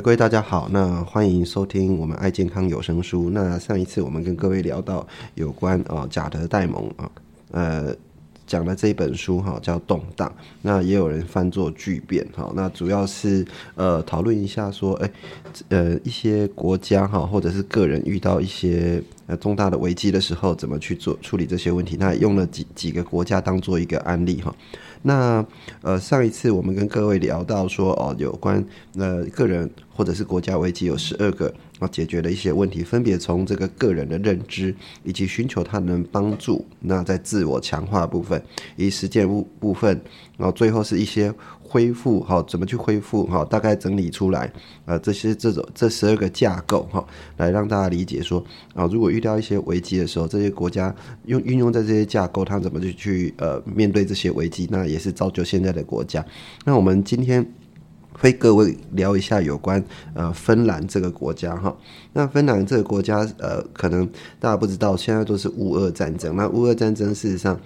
各位大家好，那欢迎收听我们爱健康有声书。那上一次我们跟各位聊到有关啊贾德戴蒙啊，呃讲的这一本书哈叫《动荡》，那也有人翻作《巨变》哈。那主要是呃讨论一下说，哎呃一些国家哈或者是个人遇到一些呃重大的危机的时候，怎么去做处理这些问题？那用了几几个国家当做一个案例哈。那呃，上一次我们跟各位聊到说哦，有关呃个人或者是国家危机有十二个啊解决了一些问题，分别从这个个人的认知以及寻求他能帮助，那在自我强化部分，以实践部部分，然后最后是一些。恢复哈，怎么去恢复哈？大概整理出来，呃，这些这种这十二个架构哈，来让大家理解说啊，如果遇到一些危机的时候，这些国家用运用在这些架构，它怎么去去呃面对这些危机？那也是造就现在的国家。那我们今天会各位聊一下有关呃芬兰这个国家哈。那芬兰这个国家呃，可能大家不知道，现在都是乌俄战争。那乌俄战争事实上。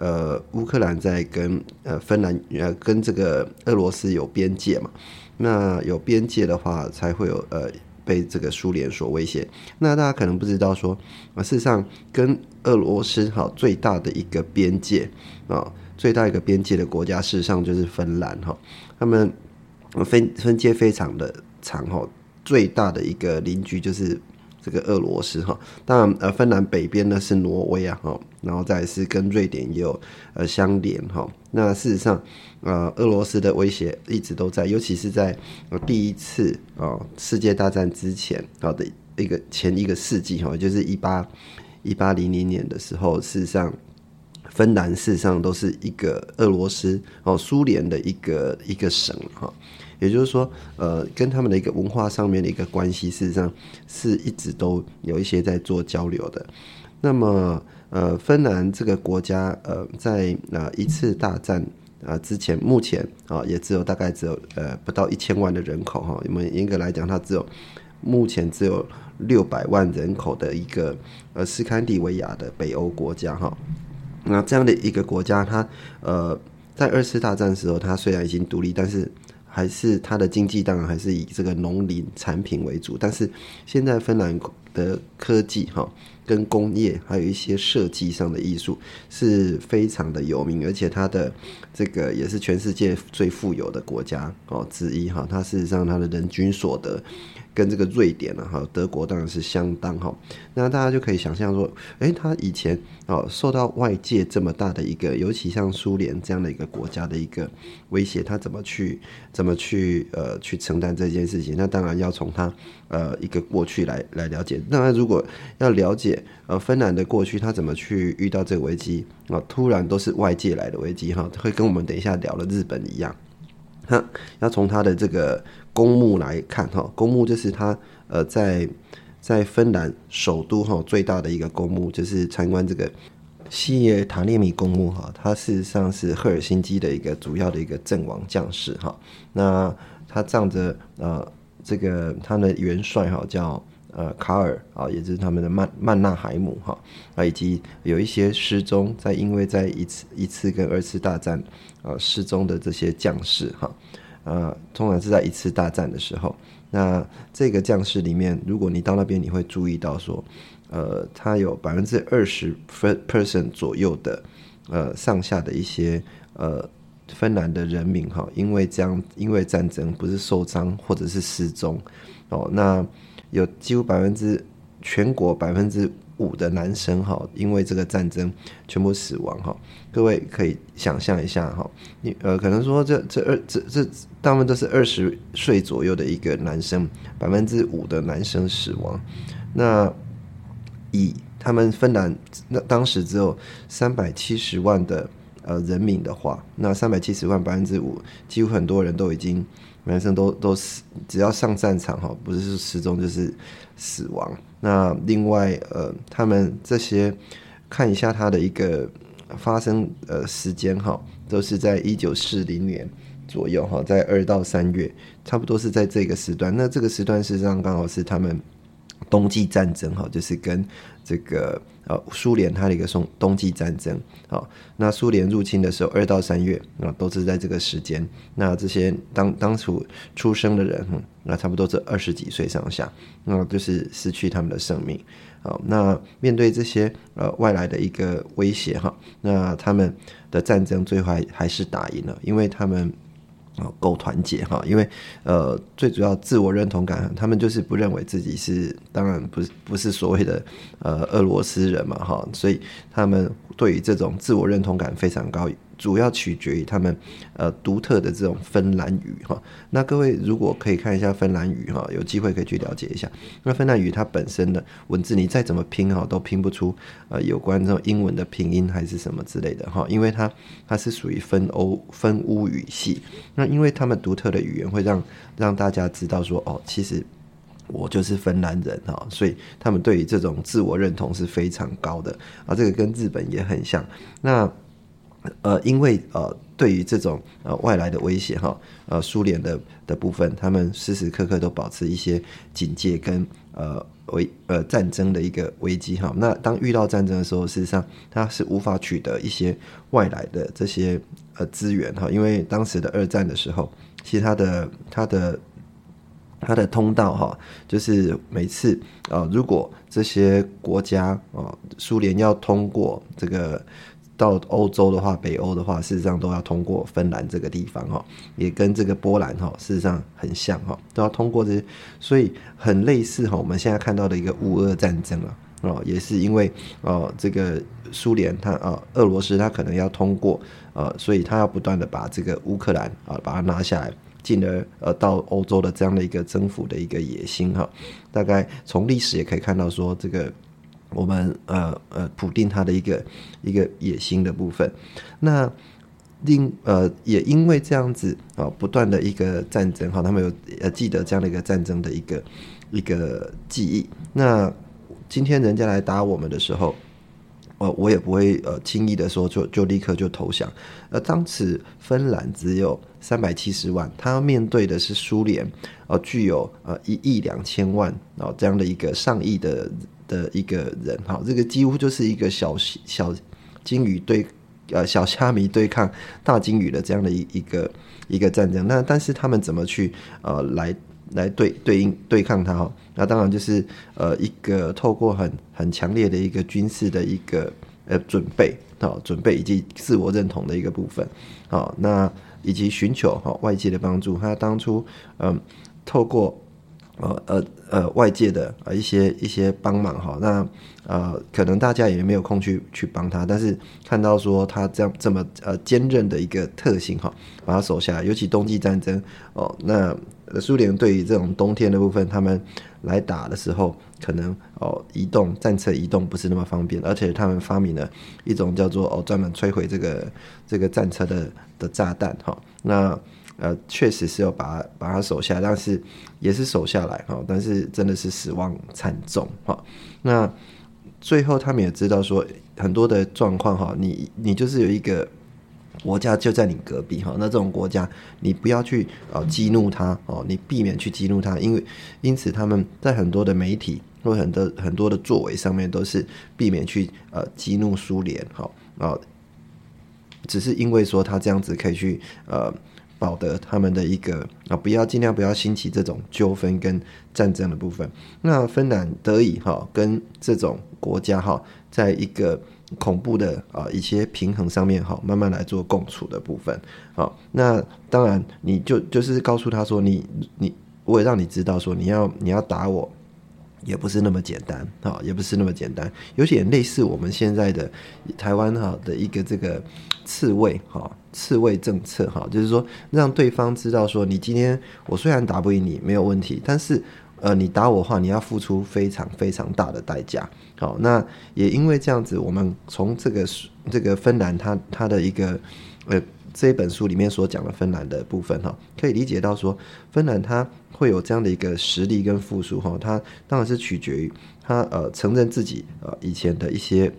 呃，乌克兰在跟呃芬兰呃跟这个俄罗斯有边界嘛？那有边界的话，才会有呃被这个苏联所威胁。那大家可能不知道说，啊，事实上跟俄罗斯哈最大的一个边界啊，最大一个边界的国家，事实上就是芬兰哈。他们分分界非常的长哈，最大的一个邻居就是。这个俄罗斯哈，当然呃，芬兰北边呢是挪威啊哈，然后再是跟瑞典也有呃相连哈。那事实上，呃，俄罗斯的威胁一直都在，尤其是在呃第一次啊世界大战之前好的一个前一个世纪哈，就是一八一八零零年的时候，事实上，芬兰事实上都是一个俄罗斯哦苏联的一个一个省哈。也就是说，呃，跟他们的一个文化上面的一个关系，事实上是一直都有一些在做交流的。那么，呃，芬兰这个国家，呃，在呃一次大战啊之前，目前啊也只有大概只有呃不到一千万的人口哈。我们严格来讲，它只有目前只有六百万人口的一个呃斯堪的维亚的北欧国家哈。那这样的一个国家，它呃在二次大战时候，它虽然已经独立，但是还是它的经济当然还是以这个农林产品为主，但是现在芬兰的科技哈跟工业还有一些设计上的艺术是非常的有名，而且它的这个也是全世界最富有的国家哦之一哈，它事实上它的人均所得。跟这个瑞典呢，哈，德国当然是相当哈。那大家就可以想象说，诶，他以前哦受到外界这么大的一个，尤其像苏联这样的一个国家的一个威胁，他怎么去怎么去呃去承担这件事情？那当然要从他呃一个过去来来了解。那如果要了解呃芬兰的过去，他怎么去遇到这个危机啊？突然都是外界来的危机哈，会跟我们等一下聊的日本一样。那 要从他的这个。公墓来看哈，公墓就是它呃在在芬兰首都哈最大的一个公墓，就是参观这个西耶塔列米公墓哈。它事实上是赫尔辛基的一个主要的一个阵亡将士哈。那他仗着呃这个他的元帅哈叫呃卡尔啊，也就是他们的曼曼纳海姆哈啊，以及有一些失踪在因为在一次一次跟二次大战呃失踪的这些将士哈。呃，通常是在一次大战的时候，那这个将士里面，如果你到那边，你会注意到说，呃，他有百分之二十分 percent 左右的，呃，上下的一些呃芬兰的人民哈，因为这样，因为战争不是受伤或者是失踪哦，那有几乎百分之全国百分之。五的男生哈，因为这个战争全部死亡哈。各位可以想象一下哈，你呃可能说这这二这这大部分都是二十岁左右的一个男生，百分之五的男生死亡。那以他们芬兰那当时只有三百七十万的呃人民的话，那三百七十万百分之五，几乎很多人都已经男生都都死，只要上战场哈，不是失踪就是死亡。那另外，呃，他们这些看一下他的一个发生呃时间哈，都是在一九四零年左右哈，在二到三月，差不多是在这个时段。那这个时段事实上刚好是他们冬季战争哈，就是跟这个呃苏联它的一个冬冬季战争啊。那苏联入侵的时候，二到三月啊，都是在这个时间。那这些当当初出生的人，那差不多是二十几岁上下，那就是失去他们的生命。好，那面对这些呃外来的一个威胁哈，那他们的战争最后还还是打赢了，因为他们。够团结哈，因为呃，最主要自我认同感，他们就是不认为自己是，当然不是不是所谓的呃俄罗斯人嘛哈，所以他们对于这种自我认同感非常高。主要取决于他们呃独特的这种芬兰语哈。那各位如果可以看一下芬兰语哈，有机会可以去了解一下。那芬兰语它本身的文字，你再怎么拼哈，都拼不出呃有关这种英文的拼音还是什么之类的哈，因为它它是属于分欧分乌语系。那因为他们独特的语言会让让大家知道说哦，其实我就是芬兰人哈，所以他们对于这种自我认同是非常高的啊。这个跟日本也很像。那呃，因为呃，对于这种呃外来的威胁哈，呃，苏联的的部分，他们时时刻刻都保持一些警戒跟呃危呃战争的一个危机哈。那当遇到战争的时候，事实上它是无法取得一些外来的这些呃资源哈，因为当时的二战的时候，其实它的它的它的通道哈，就是每次呃，如果这些国家啊，苏联要通过这个。到欧洲的话，北欧的话，事实上都要通过芬兰这个地方哈，也跟这个波兰哈，事实上很像哈，都要通过这些，所以很类似哈。我们现在看到的一个乌俄战争啊，哦，也是因为哦，这个苏联它啊，俄罗斯它可能要通过呃，所以它要不断的把这个乌克兰啊，把它拿下来，进而呃到欧洲的这样的一个征服的一个野心哈。大概从历史也可以看到说这个。我们呃呃普定他的一个一个野心的部分，那另呃也因为这样子啊不断的一个战争哈，他们有呃记得这样的一个战争的一个一个记忆。那今天人家来打我们的时候，呃我也不会呃轻易的说就就立刻就投降。呃当时芬兰只有三百七十万，他面对的是苏联，呃具有呃一亿两千万啊这样的一个上亿的。的一个人哈，这个几乎就是一个小小金鱼对呃小虾米对抗大金鱼的这样的一一个一个战争。那但是他们怎么去呃来来对对应对抗它哈？那当然就是呃一个透过很很强烈的一个军事的一个呃准备啊准备以及自我认同的一个部分好，那以及寻求哈外界的帮助。他当初嗯透过。呃呃呃，外界的呃一些一些帮忙哈，那呃可能大家也没有空去去帮他，但是看到说他这样这么呃坚韧的一个特性哈，把他守下来。尤其冬季战争哦，那苏联对于这种冬天的部分，他们来打的时候，可能哦移动战车移动不是那么方便，而且他们发明了一种叫做哦专门摧毁这个这个战车的的炸弹哈，那。呃，确实是要把把他守下，但是也是守下来哈，但是真的是死亡惨重哈。那最后他们也知道说很多的状况哈，你你就是有一个国家就在你隔壁哈，那这种国家你不要去呃激怒他哦，你避免去激怒他，因为因此他们在很多的媒体或很多很多的作为上面都是避免去呃激怒苏联哈啊，只是因为说他这样子可以去呃。保得他们的一个啊，不要尽量不要兴起这种纠纷跟战争的部分。那芬兰得以哈跟这种国家哈，在一个恐怖的啊一些平衡上面哈，慢慢来做共处的部分。好，那当然你就就是告诉他说，你你我也让你知道说，你要你要打我。也不是那么简单啊，也不是那么简单，有点类似我们现在的台湾哈的一个这个刺猬哈，刺猬政策哈，就是说让对方知道说，你今天我虽然打不赢你没有问题，但是呃你打我的话，你要付出非常非常大的代价。好，那也因为这样子，我们从这个这个芬兰它它的一个呃这一本书里面所讲的芬兰的部分哈，可以理解到说芬兰它。会有这样的一个实力跟复苏哈，它当然是取决于他呃承认自己呃以前的一些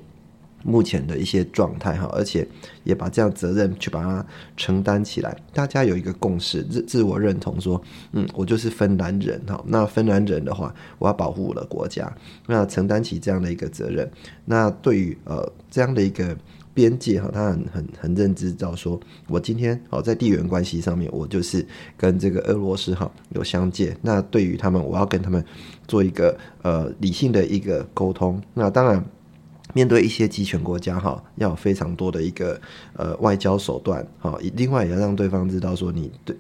目前的一些状态哈，而且也把这样责任去把它承担起来。大家有一个共识，自自我认同，说，嗯，我就是芬兰人哈。那芬兰人的话，我要保护我的国家，那承担起这样的一个责任。那对于呃这样的一个边界哈，他很很很认知到，说我今天哦在地缘关系上面，我就是跟这个俄罗斯哈有相界。那对于他们，我要跟他们做一个呃理性的一个沟通。那当然。面对一些集权国家，哈，要有非常多的一个呃外交手段，哈，另外也要让对方知道说你对，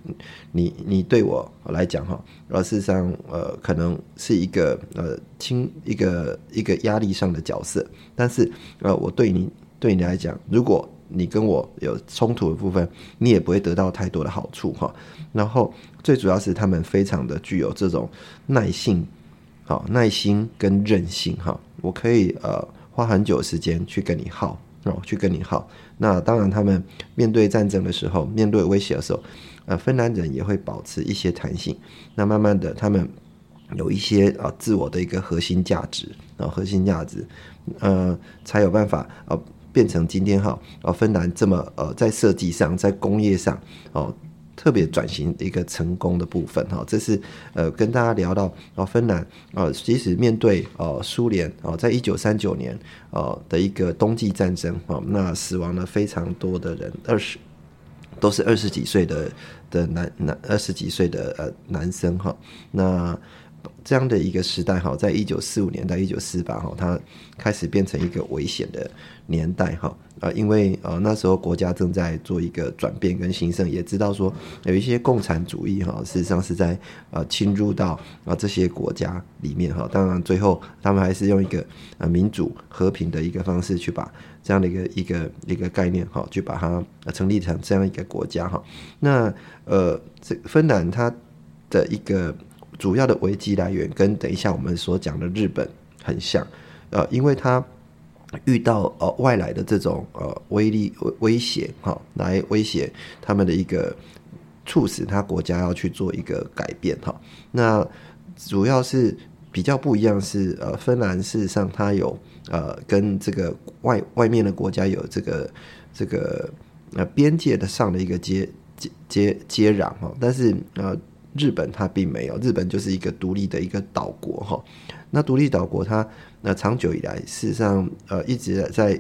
你你对我来讲，哈，而事实上，呃，可能是一个呃轻一个一个压力上的角色，但是呃，我对你对你来讲，如果你跟我有冲突的部分，你也不会得到太多的好处，哈。然后最主要是他们非常的具有这种耐性，好耐心跟韧性，哈，我可以呃。花很久时间去跟你耗哦，去跟你耗。那当然，他们面对战争的时候，面对威胁的时候，呃，芬兰人也会保持一些弹性。那慢慢的，他们有一些啊自我的一个核心价值啊，核心价值，呃，才有办法呃变成今天哈呃芬兰这么呃在设计上，在工业上哦。特别转型一个成功的部分哈，这是呃跟大家聊到哦，芬兰呃，即使面对呃苏联哦，在一九三九年呃的一个冬季战争哦，那死亡了非常多的人，二十都是二十几岁的的男男二十几岁的呃男生哈，那这样的一个时代哈，在一九四五年到一九四八哈，它开始变成一个危险的。年代哈啊，因为呃那时候国家正在做一个转变跟兴盛，也知道说有一些共产主义哈，事实上是在呃侵入到啊这些国家里面哈。当然最后他们还是用一个呃民主和平的一个方式去把这样的一个一个一个概念哈，去把它成立成这样一个国家哈。那呃这芬兰它的一个主要的危机来源跟等一下我们所讲的日本很像呃，因为它。遇到呃外来的这种呃威力威胁哈，来威胁他们的一个促使他国家要去做一个改变哈。那主要是比较不一样是呃芬兰事实上它有呃跟这个外外面的国家有这个这个呃边界的上的一个接接接接壤哈，但是呃日本它并没有，日本就是一个独立的一个岛国哈。那独立岛国它。那长久以来，事实上，呃，一直在，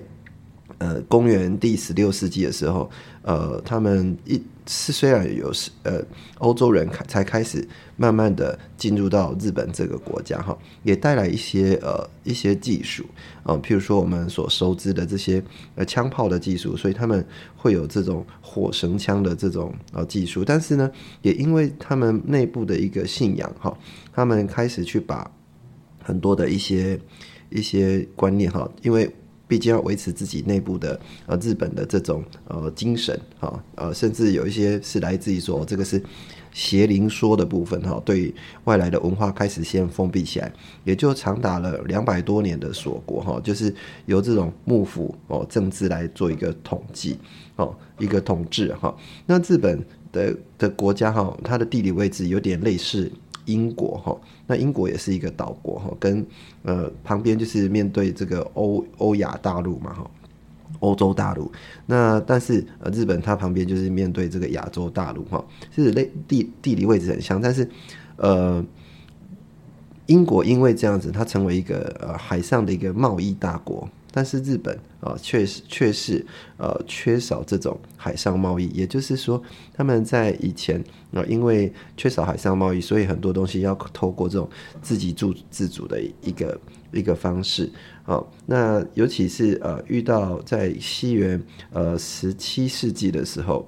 呃，公元第十六世纪的时候，呃，他们一是虽然有是呃欧洲人开才开始慢慢的进入到日本这个国家哈，也带来一些呃一些技术啊，譬如说我们所熟知的这些呃枪炮的技术，所以他们会有这种火绳枪的这种呃技术，但是呢，也因为他们内部的一个信仰哈，他们开始去把很多的一些。一些观念哈，因为毕竟要维持自己内部的呃日本的这种呃精神哈，呃甚至有一些是来自于说这个是邪灵说的部分哈，对外来的文化开始先封闭起来，也就长达了两百多年的锁国哈，就是由这种幕府哦政治来做一个统计哦一个统治哈。那日本的的国家哈，它的地理位置有点类似。英国哈，那英国也是一个岛国哈，跟呃旁边就是面对这个欧欧亚大陆嘛哈，欧洲大陆。那但是呃日本它旁边就是面对这个亚洲大陆哈，是类地地理位置很像，但是呃英国因为这样子，它成为一个呃海上的一个贸易大国。但是日本啊，确实确实呃缺少这种海上贸易，也就是说，他们在以前啊，因为缺少海上贸易，所以很多东西要透过这种自给自自主的一个一个方式啊。那尤其是呃，遇到在西元呃十七世纪的时候。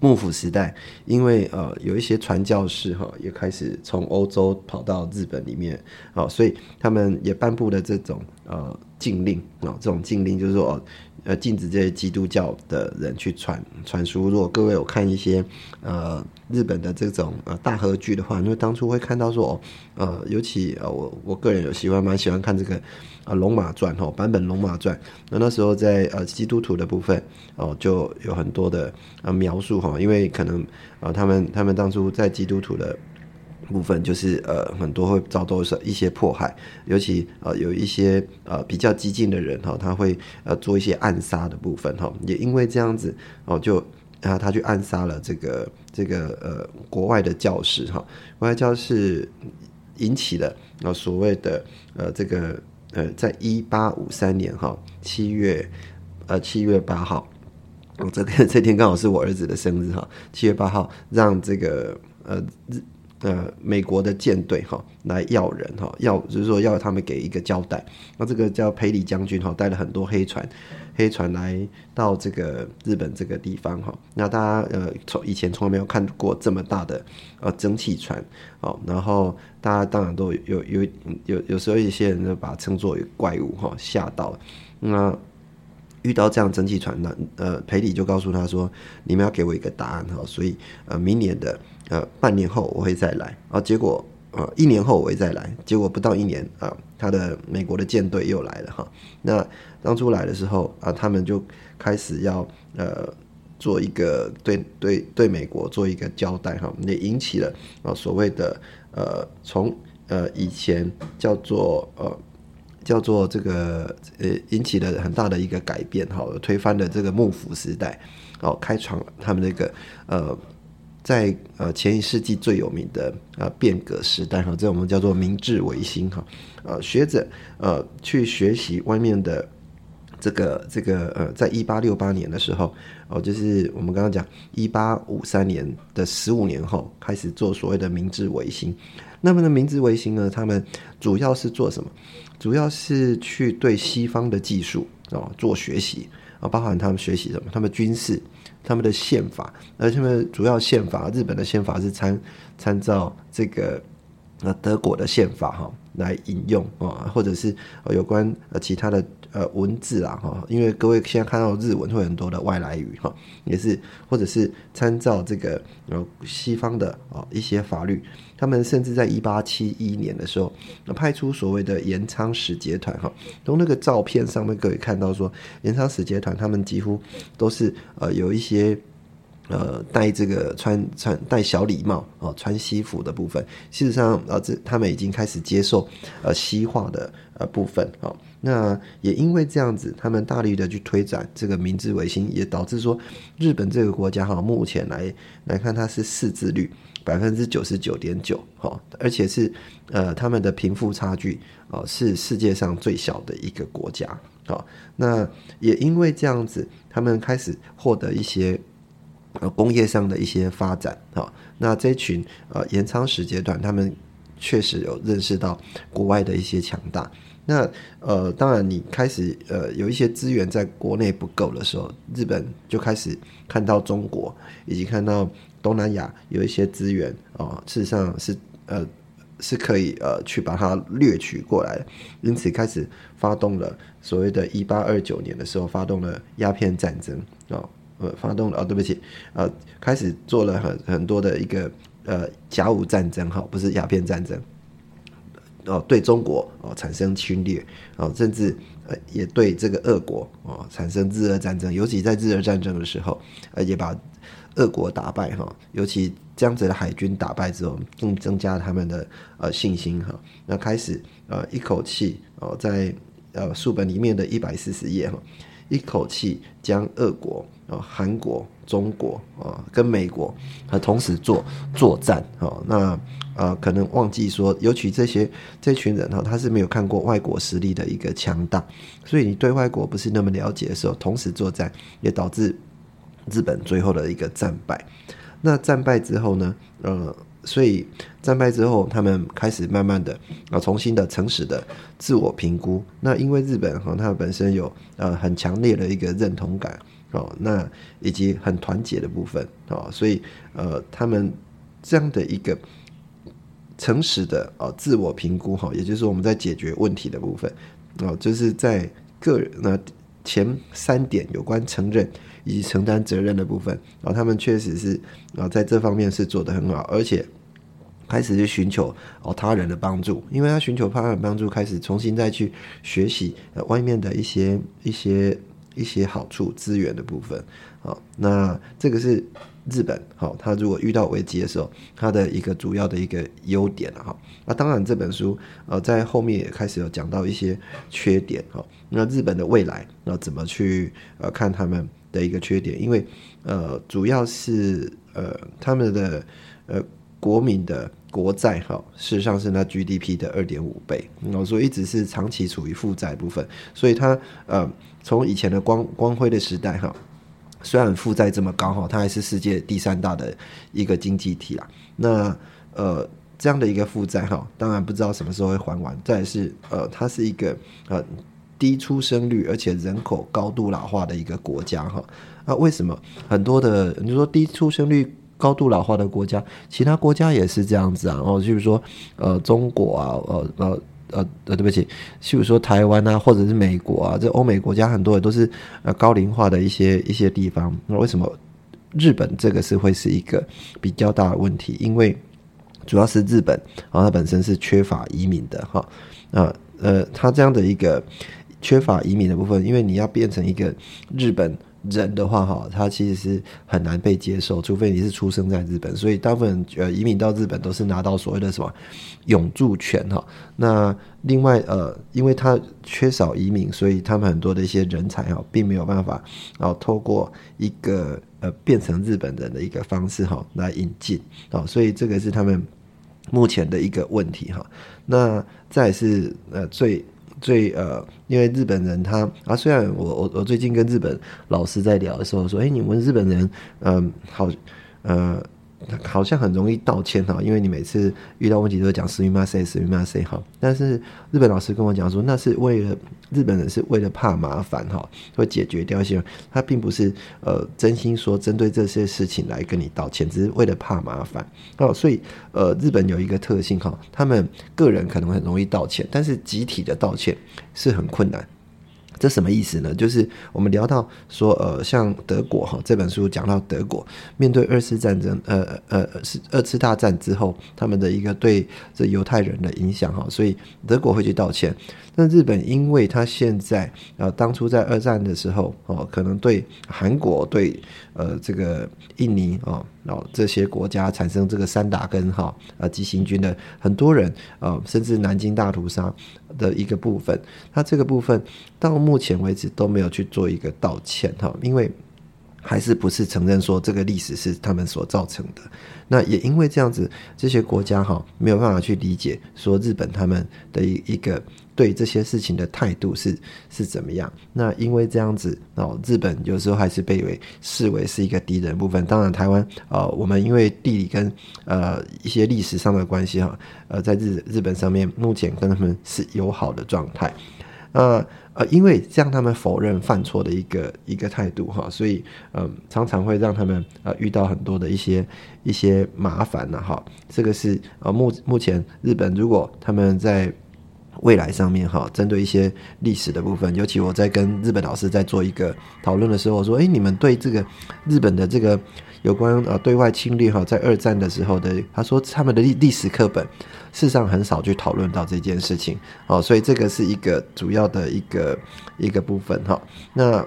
幕府时代，因为呃有一些传教士哈，也开始从欧洲跑到日本里面，哦，所以他们也颁布了这种呃禁令啊，这种禁令就是说哦。呃，禁止这些基督教的人去传传输。如果各位有看一些呃日本的这种呃大和剧的话，因为当初会看到说，呃，尤其呃我我个人有喜欢蛮喜欢看这个啊《龙马传》哈版本《龙马传》。那那时候在呃基督徒的部分哦，就有很多的呃描述哈，因为可能啊他们他们当初在基督徒的部分就是呃很多会遭到一些迫害，尤其呃有一些呃比较激进的人哈，他会呃做一些暗杀的部分哈，也因为这样子哦，就啊他去暗杀了这个这个呃国外的教士哈，国外教士引起了呃所谓的呃这个呃在一八五三年哈七月呃七月八号，哦这个这天刚好是我儿子的生日哈，七月八号让这个呃日。呃，美国的舰队哈来要人哈，要就是说要他们给一个交代。那这个叫裴里将军哈，带了很多黑船，黑船来到这个日本这个地方哈。那大家呃从以前从来没有看过这么大的呃蒸汽船哦。然后大家当然都有有有有时候一些人就把它称作怪物哈，吓到。那遇到这样蒸汽船呢，呃，裴里就告诉他说：“你们要给我一个答案哈。”所以呃，明年的。呃，半年后我会再来，啊，结果呃，一年后我会再来，结果不到一年啊，他的美国的舰队又来了哈。那当初来的时候啊，他们就开始要呃做一个对对对美国做一个交代哈，也引起了啊所谓的呃从呃以前叫做呃叫做这个呃引起了很大的一个改变哈，推翻了这个幕府时代，哦，开创了他们那个呃。在呃前一世纪最有名的呃变革时代哈，这我们叫做明治维新哈，呃学者呃去学习外面的这个这个呃，在一八六八年的时候哦，就是我们刚刚讲一八五三年的十五年后开始做所谓的明治维新。那么呢，明治维新呢，他们主要是做什么？主要是去对西方的技术哦做学习啊，包含他们学习什么？他们军事。他们的宪法，而他们主要宪法，日本的宪法是参参照这个那德国的宪法哈来引用啊，或者是有关呃其他的呃文字啊哈，因为各位现在看到日文会很多的外来语哈，也是或者是参照这个呃西方的啊一些法律。他们甚至在一八七一年的时候，那派出所谓的延昌使节团哈，从那个照片上面各位看到说，延昌使节团他们几乎都是呃有一些呃戴这个穿穿戴小礼帽哦，穿西服的部分。事实上呃这他们已经开始接受呃西化的呃部分哦。那也因为这样子，他们大力的去推展这个明治维新，也导致说日本这个国家哈，目前来来看它是识字率。百分之九十九点九，哈，而且是呃，他们的贫富差距哦，是世界上最小的一个国家，好，那也因为这样子，他们开始获得一些呃工业上的一些发展，哈，那这群呃延昌使节团，他们确实有认识到国外的一些强大，那呃，当然你开始呃有一些资源在国内不够的时候，日本就开始看到中国，以及看到。东南亚有一些资源哦，事实上是呃是可以呃去把它掠取过来，因此开始发动了所谓的“一八二九年”的时候，发动了鸦片战争啊，呃，发动了啊，对不起，呃，开始做了很很多的一个呃甲午战争哈，不是鸦片战争哦，对中国哦产生侵略哦，甚至呃也对这个俄国哦产生日俄战争，尤其在日俄战争的时候，呃也把。俄国打败哈，尤其这样子的海军打败之后，更增加他们的呃信心哈。那开始呃一口气哦，在呃书本里面的一百四十页哈，一口气将俄国、哦韩国、中国啊跟美国和同时做作战哈。那呃可能忘记说，尤其这些这群人哈，他是没有看过外国实力的一个强大，所以你对外国不是那么了解的时候，同时作战也导致。日本最后的一个战败，那战败之后呢？呃，所以战败之后，他们开始慢慢的啊，重新的诚实的自我评估。那因为日本哈，它本身有呃很强烈的一个认同感哦，那以及很团结的部分哦，所以呃，他们这样的一个诚实的啊自我评估哈，也就是我们在解决问题的部分哦，就是在个人那前三点有关承认。以及承担责任的部分，然后他们确实是啊，在这方面是做得很好，而且开始去寻求哦他人的帮助，因为他寻求他人帮助，开始重新再去学习呃外面的一些一些一些好处资源的部分。好，那这个是日本，好，他如果遇到危机的时候，他的一个主要的一个优点了哈。那当然这本书呃在后面也开始有讲到一些缺点哈。那日本的未来那怎么去呃看他们的一个缺点？因为呃主要是呃他们的呃国民的国债哈，事实上是那 GDP 的二点五倍，所以一直是长期处于负债部分，所以它呃从以前的光光辉的时代哈。虽然负债这么高哈，它还是世界第三大的一个经济体啦。那呃这样的一个负债哈，当然不知道什么时候会还完。再是呃，它是一个呃低出生率而且人口高度老化的一个国家哈。那为什么很多的你说低出生率高度老化的国家，其他国家也是这样子啊？哦，就是说呃中国啊，呃呃。呃呃，对不起，譬如说台湾啊，或者是美国啊，这欧美国家很多也都是呃高龄化的一些一些地方。那为什么日本这个是会是一个比较大的问题？因为主要是日本然后，它本身是缺乏移民的哈。啊呃，它这样的一个缺乏移民的部分，因为你要变成一个日本。人的话哈，他其实是很难被接受，除非你是出生在日本。所以大部分呃移民到日本都是拿到所谓的什么永住权哈。那另外呃，因为他缺少移民，所以他们很多的一些人才哈，并没有办法然后透过一个呃变成日本人的一个方式哈来引进啊，所以这个是他们目前的一个问题哈。那再是呃最。最呃，因为日本人他啊，虽然我我我最近跟日本老师在聊的时候说，哎，你们日本人嗯，好呃。好像很容易道歉哈，因为你每次遇到问题都讲死命骂谁死命骂谁哈。但是日本老师跟我讲说，那是为了日本人是为了怕麻烦哈，会解决掉一些，他并不是呃真心说针对这些事情来跟你道歉，只是为了怕麻烦哦。所以呃，日本有一个特性哈，他们个人可能很容易道歉，但是集体的道歉是很困难。这什么意思呢？就是我们聊到说，呃，像德国哈，这本书讲到德国面对二次战争，呃呃是二次大战之后，他们的一个对这犹太人的影响哈，所以德国会去道歉。那日本，因为他现在呃，当初在二战的时候哦，可能对韩国、对呃这个印尼哦，然后这些国家产生这个三打根哈呃急行军的很多人呃，甚至南京大屠杀的一个部分，他这个部分到目前为止都没有去做一个道歉哈，因为。还是不是承认说这个历史是他们所造成的？那也因为这样子，这些国家哈没有办法去理解说日本他们的一一个对这些事情的态度是是怎么样。那因为这样子哦，日本有时候还是被为视为是一个敌人部分。当然，台湾啊，我们因为地理跟呃一些历史上的关系哈，呃，在日日本上面目前跟他们是友好的状态。呃呃，因为这样他们否认犯错的一个一个态度哈，所以嗯，常常会让他们呃遇到很多的一些一些麻烦呢哈。这个是呃目目前日本如果他们在未来上面哈，针对一些历史的部分，尤其我在跟日本老师在做一个讨论的时候，我说哎，你们对这个日本的这个有关呃对外侵略哈，在二战的时候的，他说他们的历历史课本。事实上很少去讨论到这件事情，哦，所以这个是一个主要的一个一个部分哈。那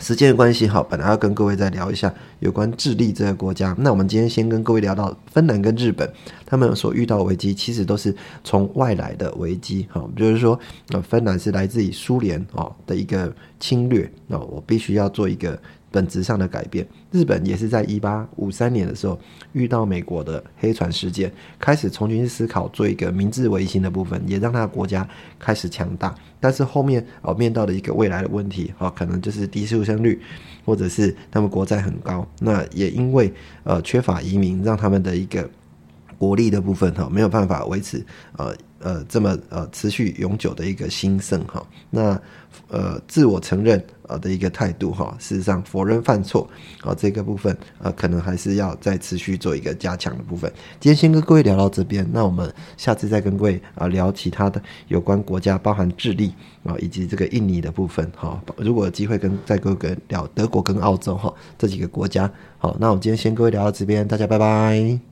时间的关系哈，本来要跟各位再聊一下有关智利这个国家。那我们今天先跟各位聊到芬兰跟日本，他们所遇到的危机其实都是从外来的危机哈，就是说呃，芬兰是来自于苏联哦的一个侵略，那我必须要做一个。本质上的改变，日本也是在一八五三年的时候遇到美国的黑船事件，开始重新思考做一个明治维新的部分，也让他的国家开始强大。但是后面哦，面到的一个未来的问题哦，可能就是低出生率，或者是他们国债很高。那也因为呃缺乏移民，让他们的一个国力的部分哈没有办法维持呃。呃，这么呃持续永久的一个兴盛哈，那呃自我承认呃的一个态度哈，事实上否认犯错啊这个部分呃可能还是要再持续做一个加强的部分。今天先跟各位聊到这边，那我们下次再跟各位啊聊其他的有关国家，包含智利啊以及这个印尼的部分哈。如果有机会跟再跟各位聊德国跟澳洲哈这几个国家，好，那我们今天先跟各位聊到这边，大家拜拜。